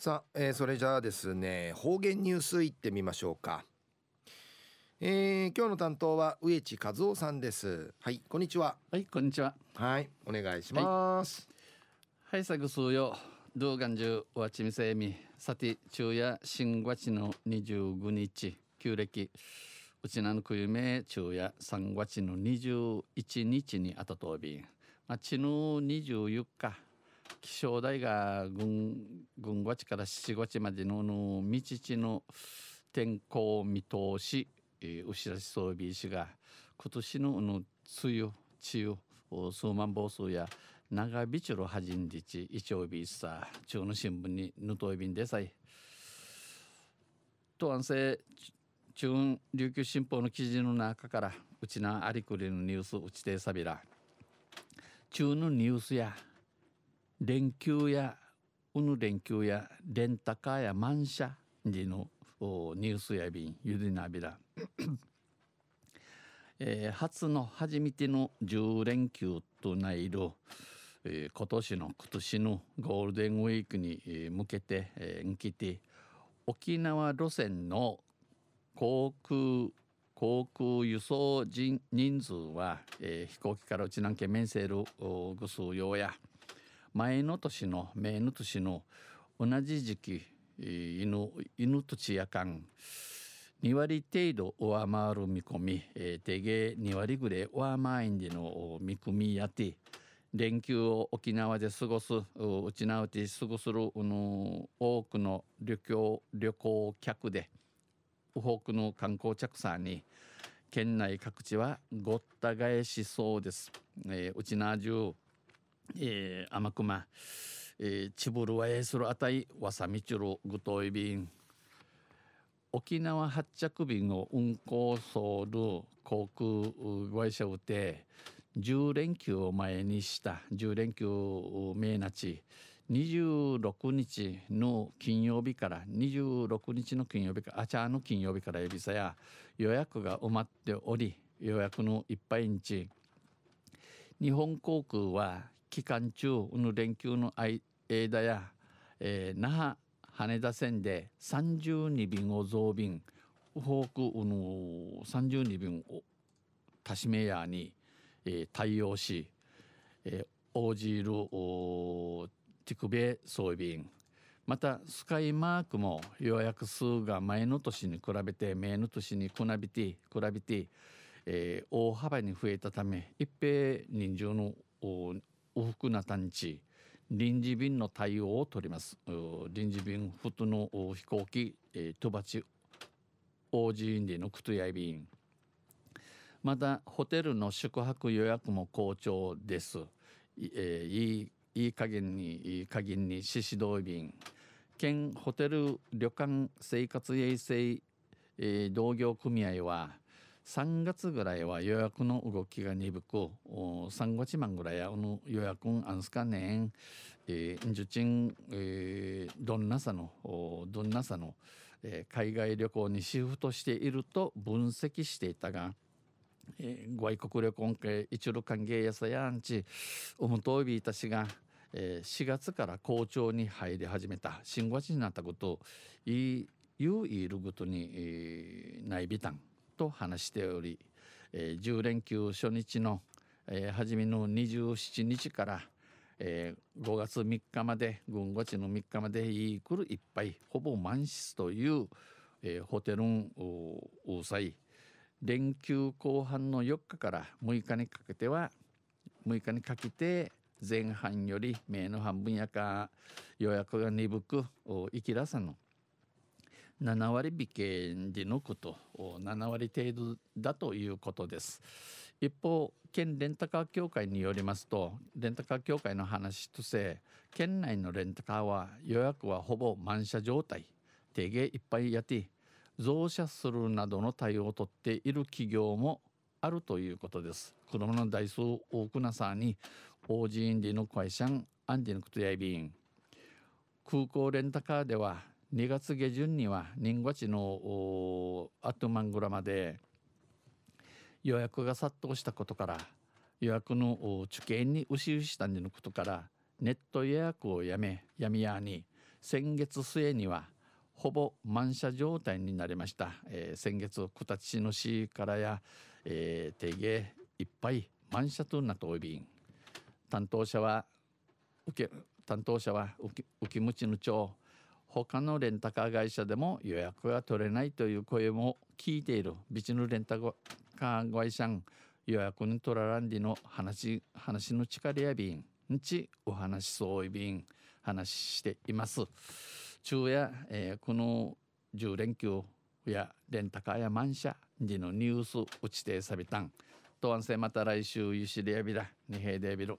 さあ、えー、それじゃあですね方言ニュースいってみましょうか。えー、今日の担当は植地和夫さんです。はいこんにちは。はいこんにちは。はいお願いします。はいさぐすうよ。動画中わちみせみ。さて昼夜新月の25日。旧暦。うちなのくゆめ昼夜3月の21日にあたとび。まあちの24日気象台が軍軍月から7月までのの道地の天候見通し、えー、牛らし装備士が今年のの梅雨梅雨数万房数や長引ちろはじんりち一応ビさ中の新聞にぬといびんでさいと安政中琉球新報の記事の中からうちなありくりのニュースうちてさびら。中のニュースや連休やうぬ連休やレンタカーや満車でのニュースやびんゆでなびら、えー、初の初めての10連休とないる、えー、今年の今年のゴールデンウィークに向けて、えー、来て沖縄路線の航空航空輸送人人数は、えー、飛行機からうちなんけ面せるぐすうようや。前の年の前の年の同じ時期犬犬とちやかん2割程度上回る見込み、えー、定芸2割ぐらい上回んでの見込みやて連休を沖縄で過ごすうちなうて過ごするの多くの旅行旅行客で多くの観光客さんに県内各地はごった返しそうです。えー、うちな中えー、甘くま、えー、ちぶるわえするあたいわさみちゅるぐとい便沖縄発着便を運行する航空会社をて10連休を前にした10連休名なち26日の金曜日から26日の金曜日からあちゃの金曜日からエビさや予約が埋まっており予約のいっぱいにち。日本航空は期間中の連休の間や、えー、那覇羽田線で32便を増便多くの32便をたしめやに、えー、対応し、えー、応じるティクベ装備便またスカイマークも予約数が前の年に比べて前の年に比べて比べて、えー、大幅に増えたため一平人数の往復な探知臨時便の対応を取ります。臨時便フトの飛行機、えー、トバチオージーンでのクトヤイ便またホテルの宿泊予約も好調です、えー、いいいい加減にいい加減に獅子同便。県ホテル旅館生活衛生、えー、同業組合は3月ぐらいは予約の動きが鈍く3月万ぐらいやの予約あんすかねん、えー、受賃、えー、どんなさのどんなさの、えー、海外旅行にシフトしていると分析していたが、えー、外国旅行系一路歓迎やさやんちおむとびいたしが、えー、4月から好調に入り始めた。新月になったことをいい言ういることに、えー、ないびたんと話しており、えー、10連休初日の、えー、初めの27日から、えー、5月3日まで軍ごちの3日までいいくるいっぱいほぼ満室という、えー、ホテルンウサイ連休後半の4日から6日にかけては6日にかけて前半より目の半分やか予約が鈍く生きらさの7割引けでのこと7割程度だということです。一方県レンタカー協会によりますとレンタカー協会の話として県内のレンタカーは予約はほぼ満車状態定芸いっぱいやって増車するなどの対応をとっている企業もあるということです。車の台数多くなさにオージーンディの会社アンディのクトヤイビン。空港レンタカーでは2月下旬には人月のアトマングラまで予約が殺到したことから予約の受験に牛したんでのことからネット予約をやめやみやに先月末にはほぼ満車状態になりました、えー、先月九立市の市からや、えー、定芸いっぱい満車となっておいびん担当者は受け担当者は浮きむちの町他のレンタカー会社でも予約が取れないという声も聞いている。ビチのレンタカー会社予約に取ららんりの話話の力やびんんちお話そういびん話しています。昼夜、えー、この10連休やレンタカーや満車でのニュース打ちてさびたん。とわんせまた来週ゆしでやびらにへいでやびろ。